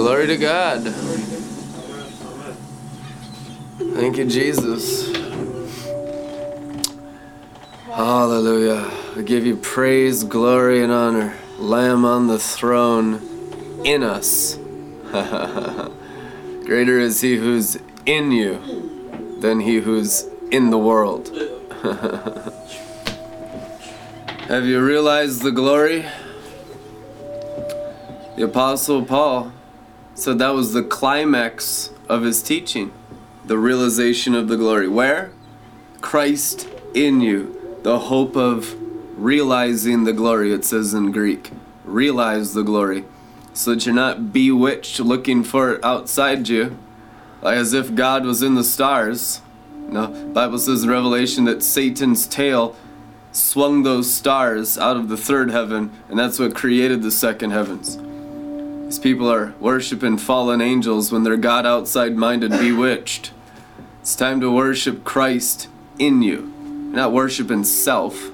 Glory to God. Thank you, Jesus. Hallelujah. I give you praise, glory, and honor. Lamb on the throne in us. Greater is he who's in you than he who's in the world. Have you realized the glory? The Apostle Paul said that was the climax of his teaching the realization of the glory. Where? Christ in you, the hope of realizing the glory, it says in Greek. Realize the glory. So that you're not bewitched looking for it outside you, like as if God was in the stars. No, Bible says in Revelation that Satan's tail swung those stars out of the third heaven, and that's what created the second heavens. These people are worshiping fallen angels when they're God outside minded, bewitched. It's time to worship Christ in you. You're not worshiping self.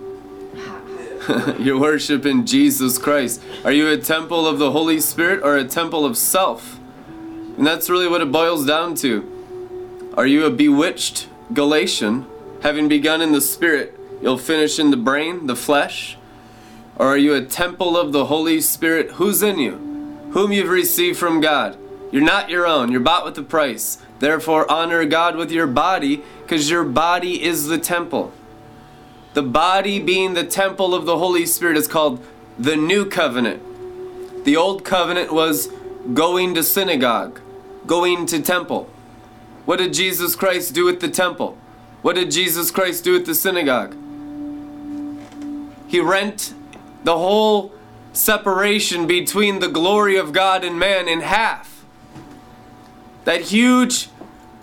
You're worshiping Jesus Christ. Are you a temple of the Holy Spirit or a temple of self? And that's really what it boils down to. Are you a bewitched Galatian, having begun in the Spirit, you'll finish in the brain, the flesh? Or are you a temple of the Holy Spirit who's in you, whom you've received from God? You're not your own, you're bought with a price. Therefore, honor God with your body, because your body is the temple. The body being the temple of the Holy Spirit is called the new covenant. The old covenant was going to synagogue, going to temple. What did Jesus Christ do at the temple? What did Jesus Christ do at the synagogue? He rent the whole separation between the glory of God and man in half. That huge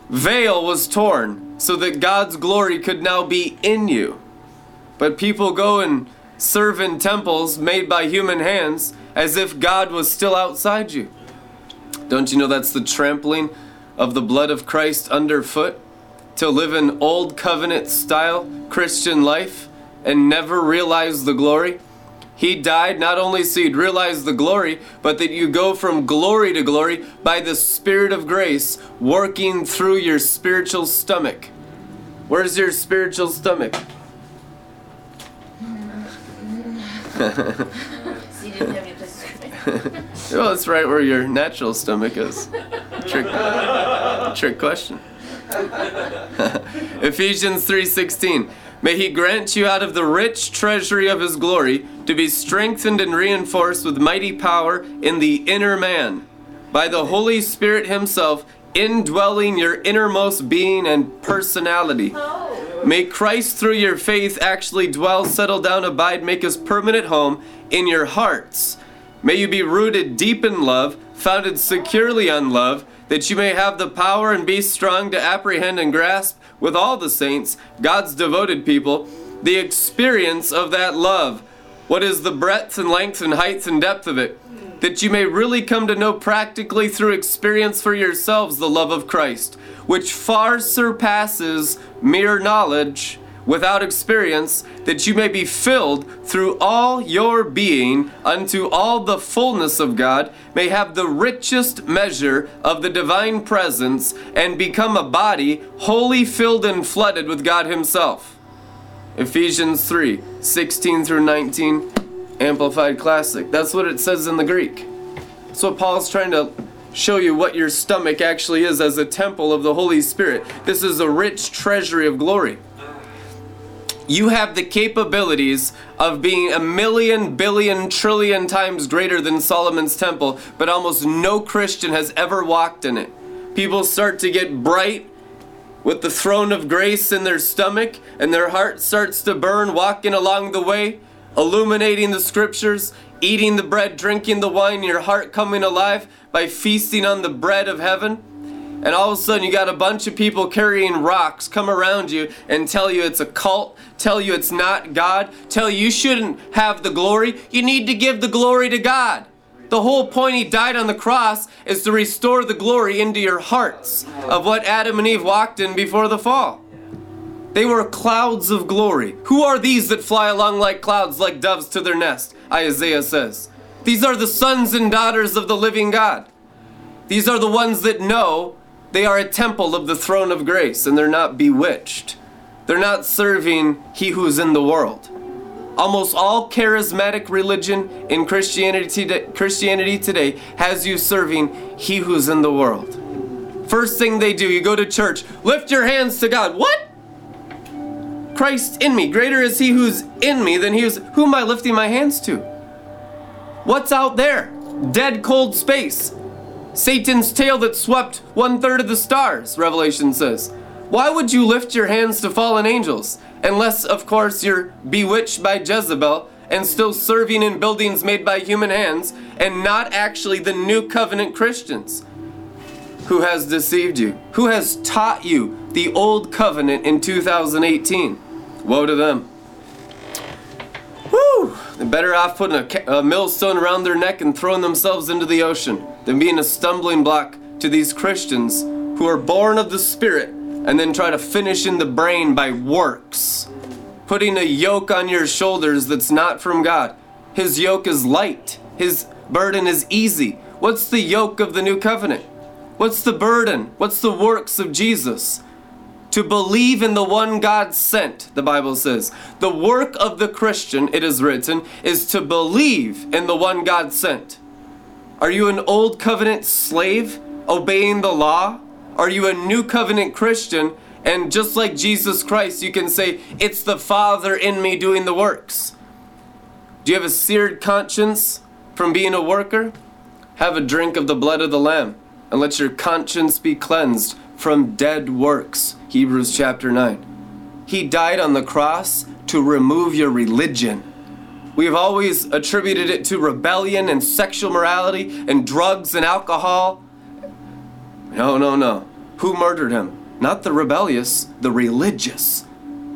veil was torn so that God's glory could now be in you. But people go and serve in temples made by human hands as if God was still outside you. Don't you know that's the trampling of the blood of Christ underfoot? To live an old covenant style Christian life and never realize the glory? He died not only so you'd realize the glory, but that you go from glory to glory by the Spirit of grace working through your spiritual stomach. Where's your spiritual stomach? well, it's right where your natural stomach is. Trick, trick question. Ephesians 3:16 May he grant you out of the rich treasury of his glory to be strengthened and reinforced with mighty power in the inner man by the Holy Spirit himself indwelling your innermost being and personality. May Christ through your faith actually dwell, settle down, abide, make his permanent home in your hearts. May you be rooted deep in love, founded securely on love, that you may have the power and be strong to apprehend and grasp with all the saints, God's devoted people, the experience of that love. What is the breadth and length and height and depth of it? That you may really come to know practically through experience for yourselves the love of Christ, which far surpasses mere knowledge without experience, that you may be filled through all your being unto all the fullness of God, may have the richest measure of the divine presence, and become a body wholly filled and flooded with God Himself. Ephesians 3 16 through 19, Amplified Classic. That's what it says in the Greek. That's what Paul's trying to show you what your stomach actually is as a temple of the Holy Spirit. This is a rich treasury of glory you have the capabilities of being a million, billion, trillion times greater than Solomon's temple, but almost no Christian has ever walked in it. People start to get bright with the throne of grace in their stomach, and their heart starts to burn walking along the way, illuminating the scriptures, eating the bread, drinking the wine, your heart coming alive by feasting on the bread of heaven and all of a sudden you got a bunch of people carrying rocks come around you and tell you it's a cult, tell you it's not God, tell you you shouldn't have the glory. You need to give the glory to God. The whole point he died on the cross is to restore the glory into your hearts of what Adam and Eve walked in before the fall. They were clouds of glory. Who are these that fly along like clouds, like doves to their nest? Isaiah says. These are the sons and daughters of the living God. These are the ones that know they are a temple of the throne of grace and they're not bewitched. They're not serving he who's in the world. Almost all charismatic religion in Christianity today, Christianity today has you serving he who's in the world. First thing they do, you go to church, lift your hands to God. What? Christ in me. Greater is he who's in me than he who's. Who am I lifting my hands to? What's out there? Dead cold space. Satan's tail that swept one third of the stars, Revelation says. Why would you lift your hands to fallen angels? Unless, of course, you're bewitched by Jezebel and still serving in buildings made by human hands and not actually the new covenant Christians. Who has deceived you? Who has taught you the old covenant in 2018? Woe to them. Whew! They're better off putting a, a millstone around their neck and throwing themselves into the ocean than being a stumbling block to these Christians who are born of the Spirit and then try to finish in the brain by works. Putting a yoke on your shoulders that's not from God. His yoke is light, His burden is easy. What's the yoke of the new covenant? What's the burden? What's the works of Jesus? To believe in the one God sent, the Bible says. The work of the Christian, it is written, is to believe in the one God sent. Are you an old covenant slave obeying the law? Are you a new covenant Christian? And just like Jesus Christ, you can say, It's the Father in me doing the works. Do you have a seared conscience from being a worker? Have a drink of the blood of the Lamb and let your conscience be cleansed from dead works. Hebrews chapter 9. He died on the cross to remove your religion. We have always attributed it to rebellion and sexual morality and drugs and alcohol. No, no, no. Who murdered him? Not the rebellious, the religious.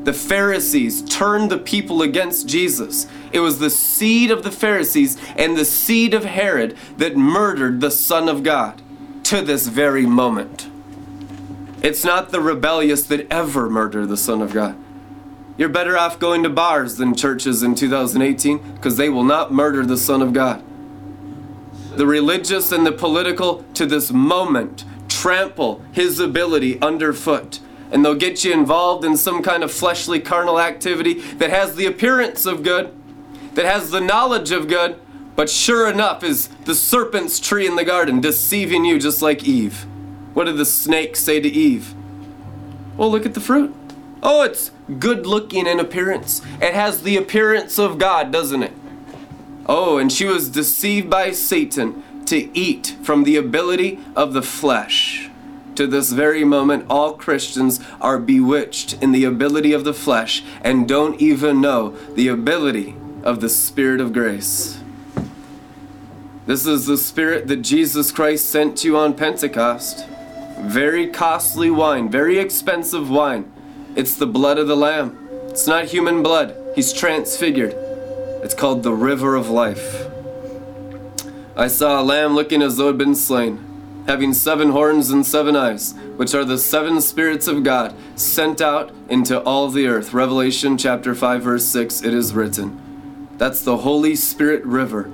The Pharisees turned the people against Jesus. It was the seed of the Pharisees and the seed of Herod that murdered the Son of God to this very moment. It's not the rebellious that ever murder the Son of God. You're better off going to bars than churches in 2018 because they will not murder the Son of God. The religious and the political to this moment trample his ability underfoot. And they'll get you involved in some kind of fleshly carnal activity that has the appearance of good, that has the knowledge of good, but sure enough is the serpent's tree in the garden, deceiving you just like Eve. What did the snake say to Eve? Well, look at the fruit. Oh, it's good looking in appearance. It has the appearance of God, doesn't it? Oh, and she was deceived by Satan to eat from the ability of the flesh. To this very moment, all Christians are bewitched in the ability of the flesh and don't even know the ability of the Spirit of grace. This is the Spirit that Jesus Christ sent to you on Pentecost. Very costly wine, very expensive wine. It's the blood of the Lamb. It's not human blood, He's transfigured. It's called the river of life. I saw a lamb looking as though it had been slain, having seven horns and seven eyes, which are the seven spirits of God sent out into all the earth. Revelation chapter 5, verse 6, it is written. That's the Holy Spirit River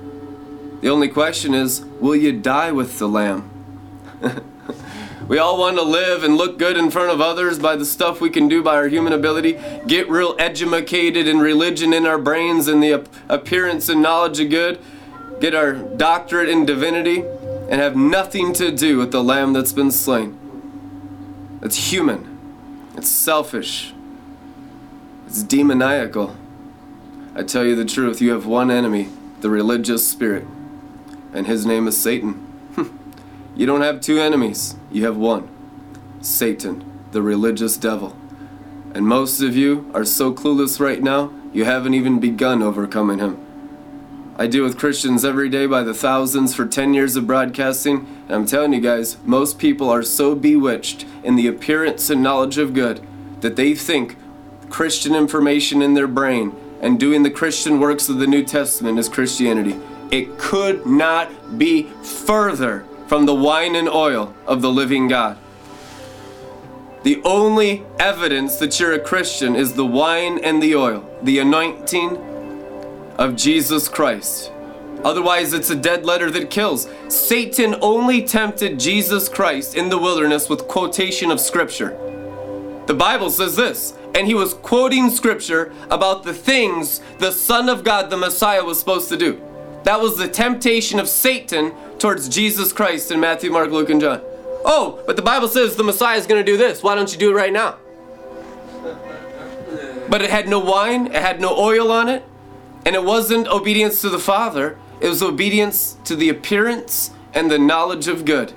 the only question is, will you die with the Lamb? we all want to live and look good in front of others by the stuff we can do by our human ability, get real educated in religion in our brains and the appearance and knowledge of good, get our doctorate in divinity, and have nothing to do with the Lamb that's been slain. It's human, it's selfish, it's demoniacal. I tell you the truth, you have one enemy the religious spirit and his name is Satan. You don't have two enemies, you have one Satan, the religious devil. And most of you are so clueless right now, you haven't even begun overcoming him. I deal with Christians every day by the thousands for 10 years of broadcasting, and I'm telling you guys, most people are so bewitched in the appearance and knowledge of good that they think Christian information in their brain and doing the Christian works of the New Testament is Christianity. It could not be further from the wine and oil of the living God. The only evidence that you're a Christian is the wine and the oil, the anointing of Jesus Christ. Otherwise, it's a dead letter that kills. Satan only tempted Jesus Christ in the wilderness with quotation of Scripture. The Bible says this, and he was quoting Scripture about the things the Son of God, the Messiah, was supposed to do. That was the temptation of Satan towards Jesus Christ in Matthew, Mark, Luke, and John. Oh, but the Bible says the Messiah is going to do this. Why don't you do it right now? But it had no wine, it had no oil on it, and it wasn't obedience to the Father, it was obedience to the appearance and the knowledge of good.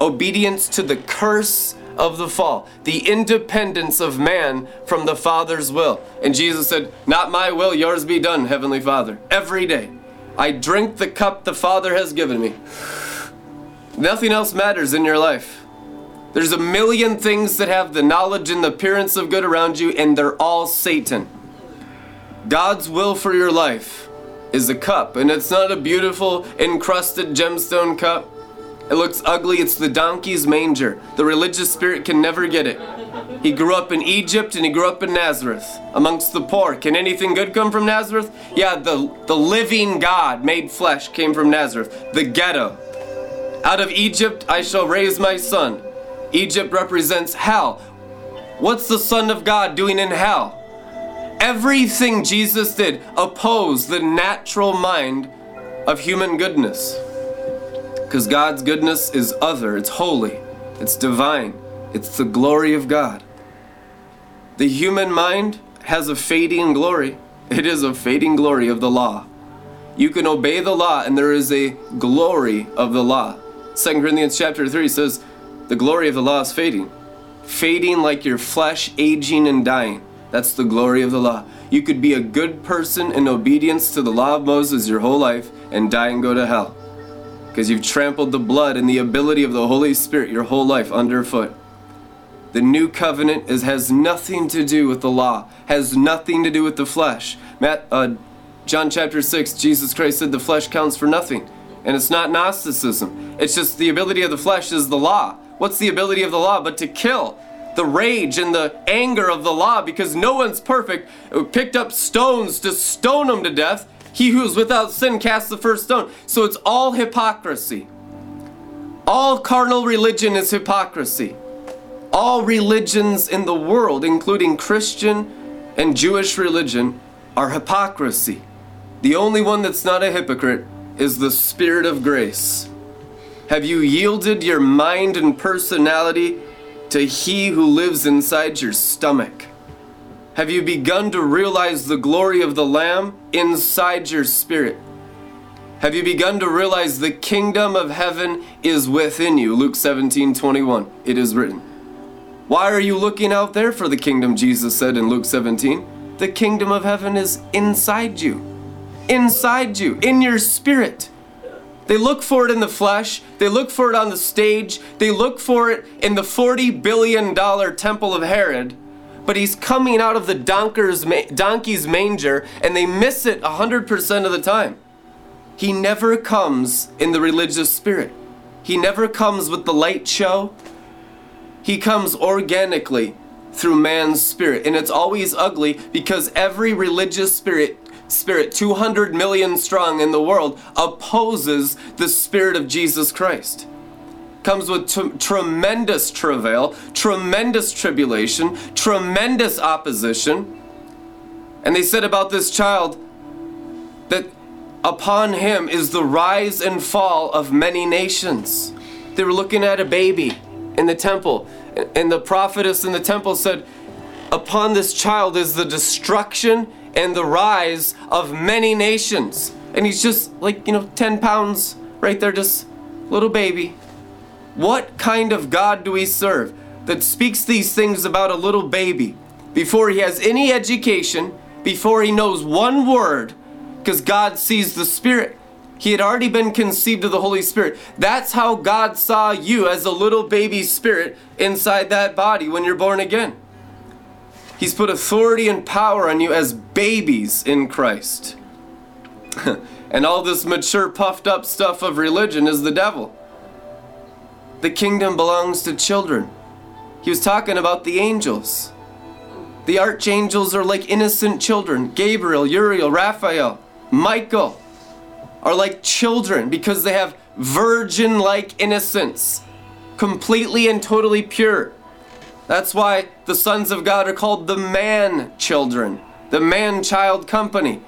Obedience to the curse of the fall, the independence of man from the Father's will. And Jesus said, Not my will, yours be done, Heavenly Father. Every day, I drink the cup the Father has given me. Nothing else matters in your life. There's a million things that have the knowledge and the appearance of good around you, and they're all Satan. God's will for your life is a cup, and it's not a beautiful encrusted gemstone cup. It looks ugly. It's the donkey's manger. The religious spirit can never get it. He grew up in Egypt and he grew up in Nazareth amongst the poor. Can anything good come from Nazareth? Yeah, the, the living God made flesh came from Nazareth, the ghetto. Out of Egypt I shall raise my son. Egypt represents hell. What's the Son of God doing in hell? Everything Jesus did opposed the natural mind of human goodness. Because God's goodness is other, it's holy, it's divine, it's the glory of God. The human mind has a fading glory. It is a fading glory of the law. You can obey the law, and there is a glory of the law. 2 Corinthians chapter 3 says, The glory of the law is fading. Fading like your flesh, aging and dying. That's the glory of the law. You could be a good person in obedience to the law of Moses your whole life and die and go to hell. Because you've trampled the blood and the ability of the Holy Spirit your whole life underfoot. The new covenant is, has nothing to do with the law, has nothing to do with the flesh. Matt, uh, John chapter 6, Jesus Christ said the flesh counts for nothing. And it's not Gnosticism. It's just the ability of the flesh is the law. What's the ability of the law but to kill? The rage and the anger of the law because no one's perfect picked up stones to stone them to death. He who is without sin casts the first stone. So it's all hypocrisy. All carnal religion is hypocrisy. All religions in the world, including Christian and Jewish religion, are hypocrisy. The only one that's not a hypocrite is the Spirit of grace. Have you yielded your mind and personality to He who lives inside your stomach? Have you begun to realize the glory of the Lamb inside your spirit? Have you begun to realize the kingdom of heaven is within you? Luke 17 21. It is written. Why are you looking out there for the kingdom? Jesus said in Luke 17. The kingdom of heaven is inside you. Inside you, in your spirit. They look for it in the flesh. They look for it on the stage. They look for it in the $40 billion temple of Herod. But he's coming out of the donkey's manger and they miss it 100% of the time. He never comes in the religious spirit. He never comes with the light show. He comes organically through man's spirit. And it's always ugly because every religious spirit spirit, 200 million strong in the world, opposes the spirit of Jesus Christ. Comes with t- tremendous travail, tremendous tribulation, tremendous opposition. And they said about this child that upon him is the rise and fall of many nations. They were looking at a baby in the temple, and the prophetess in the temple said, Upon this child is the destruction and the rise of many nations. And he's just like, you know, 10 pounds right there, just little baby. What kind of God do we serve that speaks these things about a little baby before he has any education, before he knows one word? Because God sees the Spirit. He had already been conceived of the Holy Spirit. That's how God saw you as a little baby spirit inside that body when you're born again. He's put authority and power on you as babies in Christ. and all this mature, puffed up stuff of religion is the devil. The kingdom belongs to children. He was talking about the angels. The archangels are like innocent children Gabriel, Uriel, Raphael, Michael are like children because they have virgin like innocence, completely and totally pure. That's why the sons of God are called the man children, the man child company,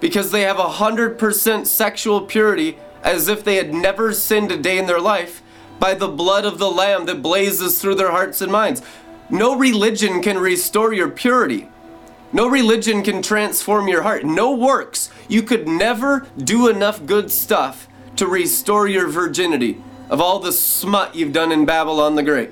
because they have a 100% sexual purity as if they had never sinned a day in their life by the blood of the Lamb that blazes through their hearts and minds. No religion can restore your purity. No religion can transform your heart. No works. You could never do enough good stuff to restore your virginity of all the smut you've done in Babylon the Great.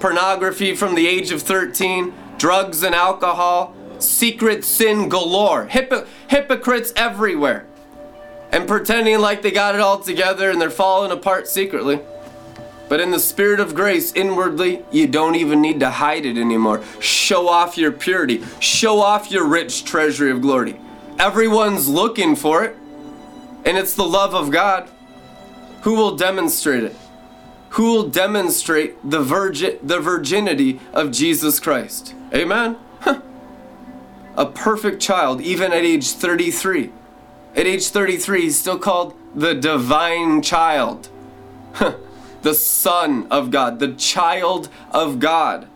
Pornography from the age of 13, drugs and alcohol, secret sin galore, Hypo- hypocrites everywhere, and pretending like they got it all together and they're falling apart secretly. But in the spirit of grace, inwardly, you don't even need to hide it anymore. Show off your purity, show off your rich treasury of glory. Everyone's looking for it, and it's the love of God. Who will demonstrate it? Who will demonstrate the virgin the virginity of Jesus Christ? Amen. A perfect child, even at age 33. At age 33, he's still called the divine child. The Son of God, the child of God.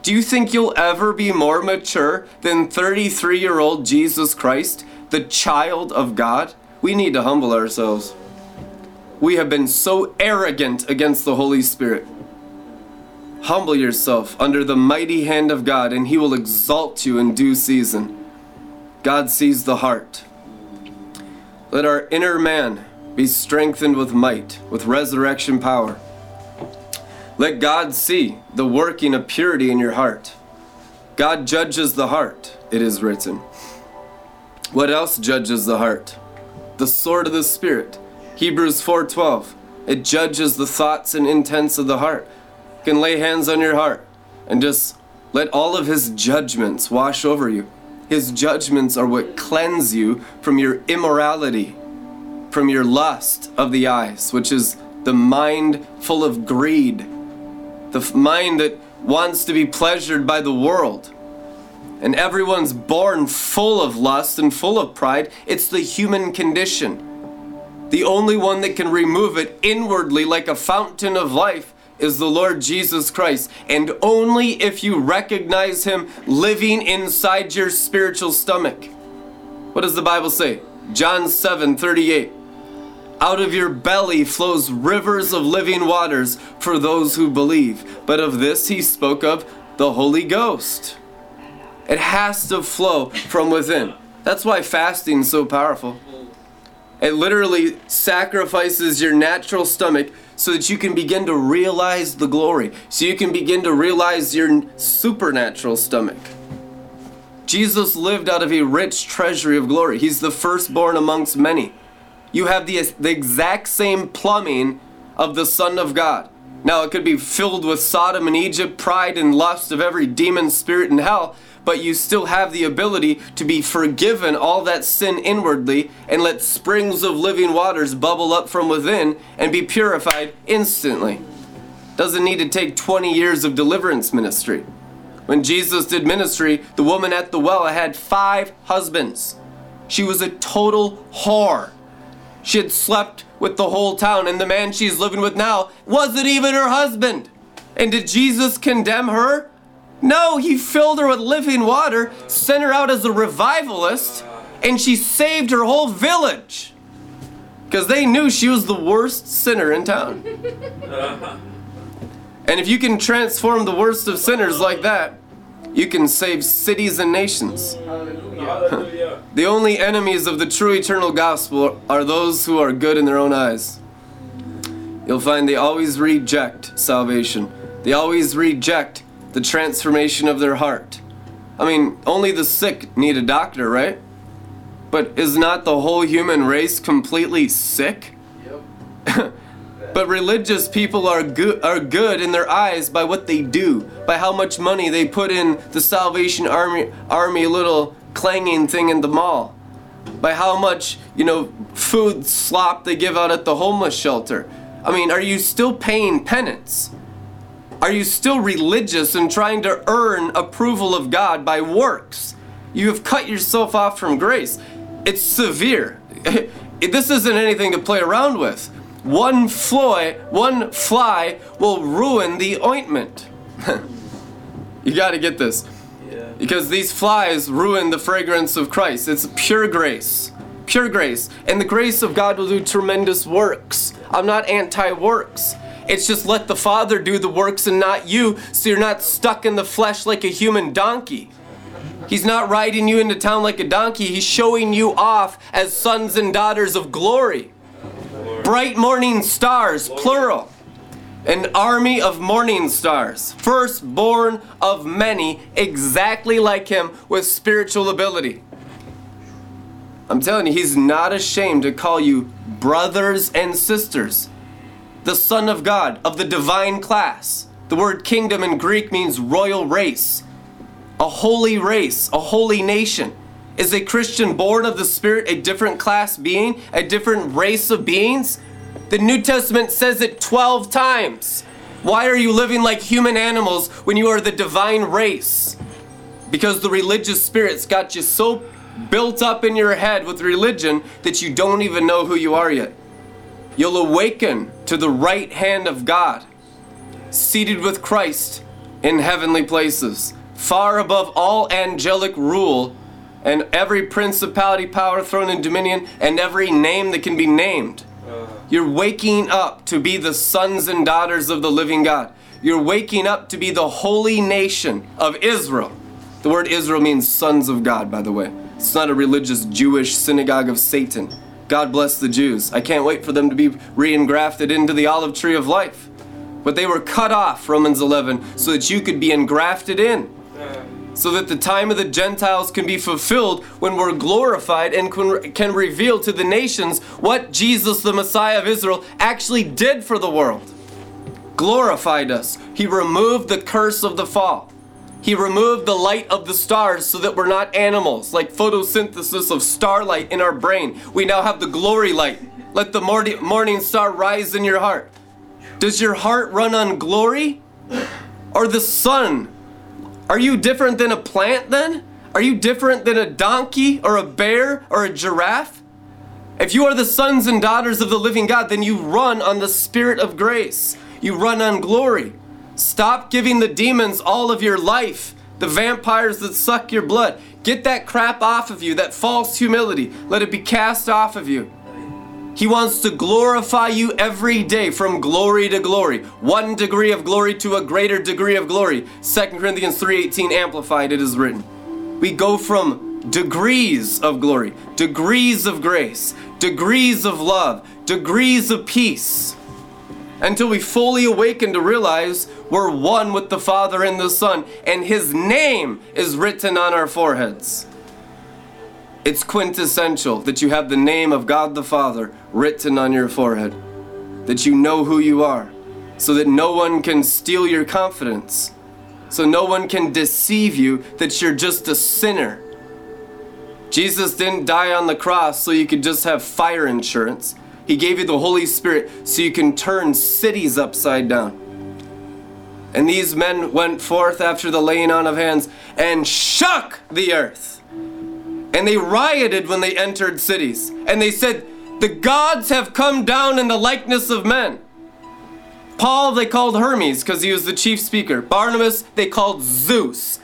Do you think you'll ever be more mature than 33 year old Jesus Christ, the child of God? We need to humble ourselves. We have been so arrogant against the Holy Spirit. Humble yourself under the mighty hand of God, and He will exalt you in due season. God sees the heart. Let our inner man be strengthened with might, with resurrection power. Let God see the working of purity in your heart. God judges the heart, it is written. What else judges the heart? The sword of the Spirit. Hebrews 4:12. It judges the thoughts and intents of the heart. You can lay hands on your heart and just let all of his judgments wash over you. His judgments are what cleanse you from your immorality, from your lust of the eyes, which is the mind full of greed, the mind that wants to be pleasured by the world. And everyone's born full of lust and full of pride. It's the human condition. The only one that can remove it inwardly like a fountain of life is the Lord Jesus Christ. And only if you recognize Him living inside your spiritual stomach. What does the Bible say? John 7 38. Out of your belly flows rivers of living waters for those who believe. But of this he spoke of the Holy Ghost. It has to flow from within. That's why fasting is so powerful. It literally sacrifices your natural stomach so that you can begin to realize the glory, so you can begin to realize your supernatural stomach. Jesus lived out of a rich treasury of glory. He's the firstborn amongst many. You have the, the exact same plumbing of the Son of God. Now, it could be filled with Sodom and Egypt, pride and lust of every demon spirit in hell, but you still have the ability to be forgiven all that sin inwardly and let springs of living waters bubble up from within and be purified instantly. Doesn't need to take 20 years of deliverance ministry. When Jesus did ministry, the woman at the well had five husbands. She was a total whore. She had slept with the whole town, and the man she's living with now wasn't even her husband. And did Jesus condemn her? No, he filled her with living water, sent her out as a revivalist, and she saved her whole village. Because they knew she was the worst sinner in town. and if you can transform the worst of sinners like that, you can save cities and nations. the only enemies of the true eternal gospel are those who are good in their own eyes. You'll find they always reject salvation. They always reject the transformation of their heart. I mean, only the sick need a doctor, right? But is not the whole human race completely sick? Yep. but religious people are good are good in their eyes by what they do, by how much money they put in the Salvation Army Army little clanging thing in the mall. By how much, you know, food slop they give out at the homeless shelter. I mean, are you still paying penance? Are you still religious and trying to earn approval of God by works? You have cut yourself off from grace. It's severe. this isn't anything to play around with. One fly, one fly will ruin the ointment. you got to get this. Yeah. Because these flies ruin the fragrance of Christ. It's pure grace. Pure grace. And the grace of God will do tremendous works. I'm not anti works. It's just let the Father do the works and not you, so you're not stuck in the flesh like a human donkey. He's not riding you into town like a donkey, He's showing you off as sons and daughters of glory. Bright morning stars, plural. An army of morning stars, firstborn of many, exactly like him with spiritual ability. I'm telling you, he's not ashamed to call you brothers and sisters. The Son of God, of the divine class. The word kingdom in Greek means royal race, a holy race, a holy nation. Is a Christian born of the Spirit a different class being, a different race of beings? The New Testament says it 12 times. Why are you living like human animals when you are the divine race? Because the religious spirit's got you so built up in your head with religion that you don't even know who you are yet. You'll awaken to the right hand of God, seated with Christ in heavenly places, far above all angelic rule and every principality, power, throne, and dominion, and every name that can be named. Uh. You're waking up to be the sons and daughters of the living God. You're waking up to be the holy nation of Israel. The word Israel means sons of God, by the way. It's not a religious Jewish synagogue of Satan. God bless the Jews. I can't wait for them to be re-engrafted into the olive tree of life. But they were cut off, Romans 11, so that you could be engrafted in so that the time of the Gentiles can be fulfilled when we're glorified and can, reveal to the nations what Jesus, the Messiah of Israel, actually did for the world. Glorified us. He removed the curse of the fall. He removed the light of the stars so that we're not animals, like photosynthesis of starlight in our brain. We now have the glory light. Let the morning star rise in your heart. Does your heart run on glory or the sun? Are you different than a plant then? Are you different than a donkey or a bear or a giraffe? If you are the sons and daughters of the living God, then you run on the spirit of grace. You run on glory. Stop giving the demons all of your life, the vampires that suck your blood. Get that crap off of you, that false humility. Let it be cast off of you. He wants to glorify you every day from glory to glory. One degree of glory to a greater degree of glory. 2 Corinthians 3:18 amplified it is written. We go from degrees of glory, degrees of grace, degrees of love, degrees of peace until we fully awaken to realize we're one with the Father and the Son and his name is written on our foreheads. It's quintessential that you have the name of God the Father written on your forehead, that you know who you are, so that no one can steal your confidence, so no one can deceive you that you're just a sinner. Jesus didn't die on the cross so you could just have fire insurance. He gave you the Holy Spirit so you can turn cities upside down. And these men went forth after the laying on of hands and shook the earth. And they rioted when they entered cities. And they said, The gods have come down in the likeness of men. Paul they called Hermes because he was the chief speaker. Barnabas they called Zeus.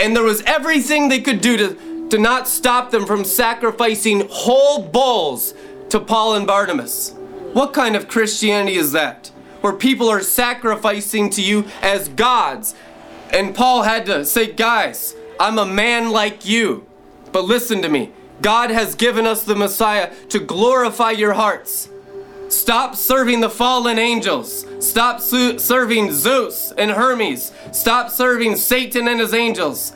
And there was everything they could do to, to not stop them from sacrificing whole bulls to Paul and Barnabas. What kind of Christianity is that? Where people are sacrificing to you as gods. And Paul had to say, Guys, I'm a man like you. But listen to me. God has given us the Messiah to glorify your hearts. Stop serving the fallen angels. Stop su- serving Zeus and Hermes. Stop serving Satan and his angels.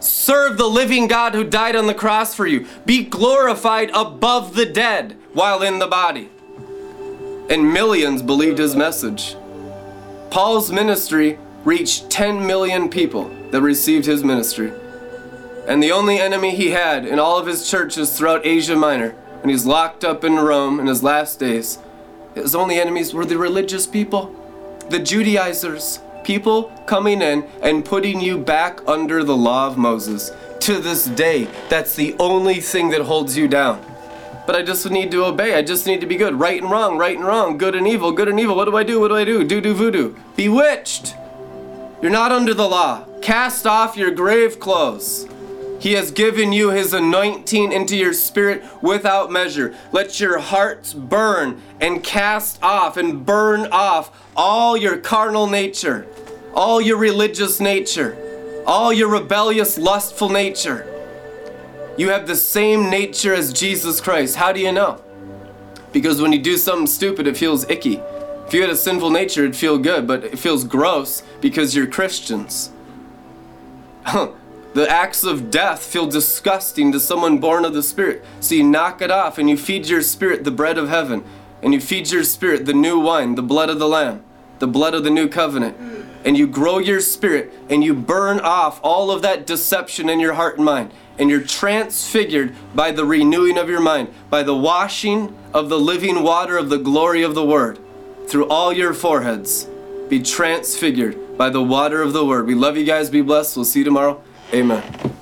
Serve the living God who died on the cross for you. Be glorified above the dead while in the body. And millions believed his message. Paul's ministry reached 10 million people that received his ministry. And the only enemy he had in all of his churches throughout Asia Minor, when he's locked up in Rome in his last days, his only enemies were the religious people, the Judaizers, people coming in and putting you back under the law of Moses. To this day, that's the only thing that holds you down. but I just need to obey. I just need to be good. Right and wrong, right and wrong, good and evil, good and evil. What do I do? What do I do? Do do voodoo. Bewitched. You're not under the law. Cast off your grave clothes. He has given you his anointing into your spirit without measure. Let your hearts burn and cast off and burn off all your carnal nature, all your religious nature, all your rebellious, lustful nature. You have the same nature as Jesus Christ. How do you know? Because when you do something stupid, it feels icky. If you had a sinful nature, it'd feel good, but it feels gross because you're Christians. the acts of death feel disgusting to someone born of the Spirit. So you knock it off and you feed your spirit the bread of heaven. And you feed your spirit the new wine, the blood of the Lamb, the blood of the new covenant. And you grow your spirit and you burn off all of that deception in your heart and mind and you're transfigured by the renewing of your mind, by the washing of the living water of the glory of the Word through all your foreheads. Be transfigured by the water of the Word. We love you guys. Be blessed. We'll see you tomorrow. Amen.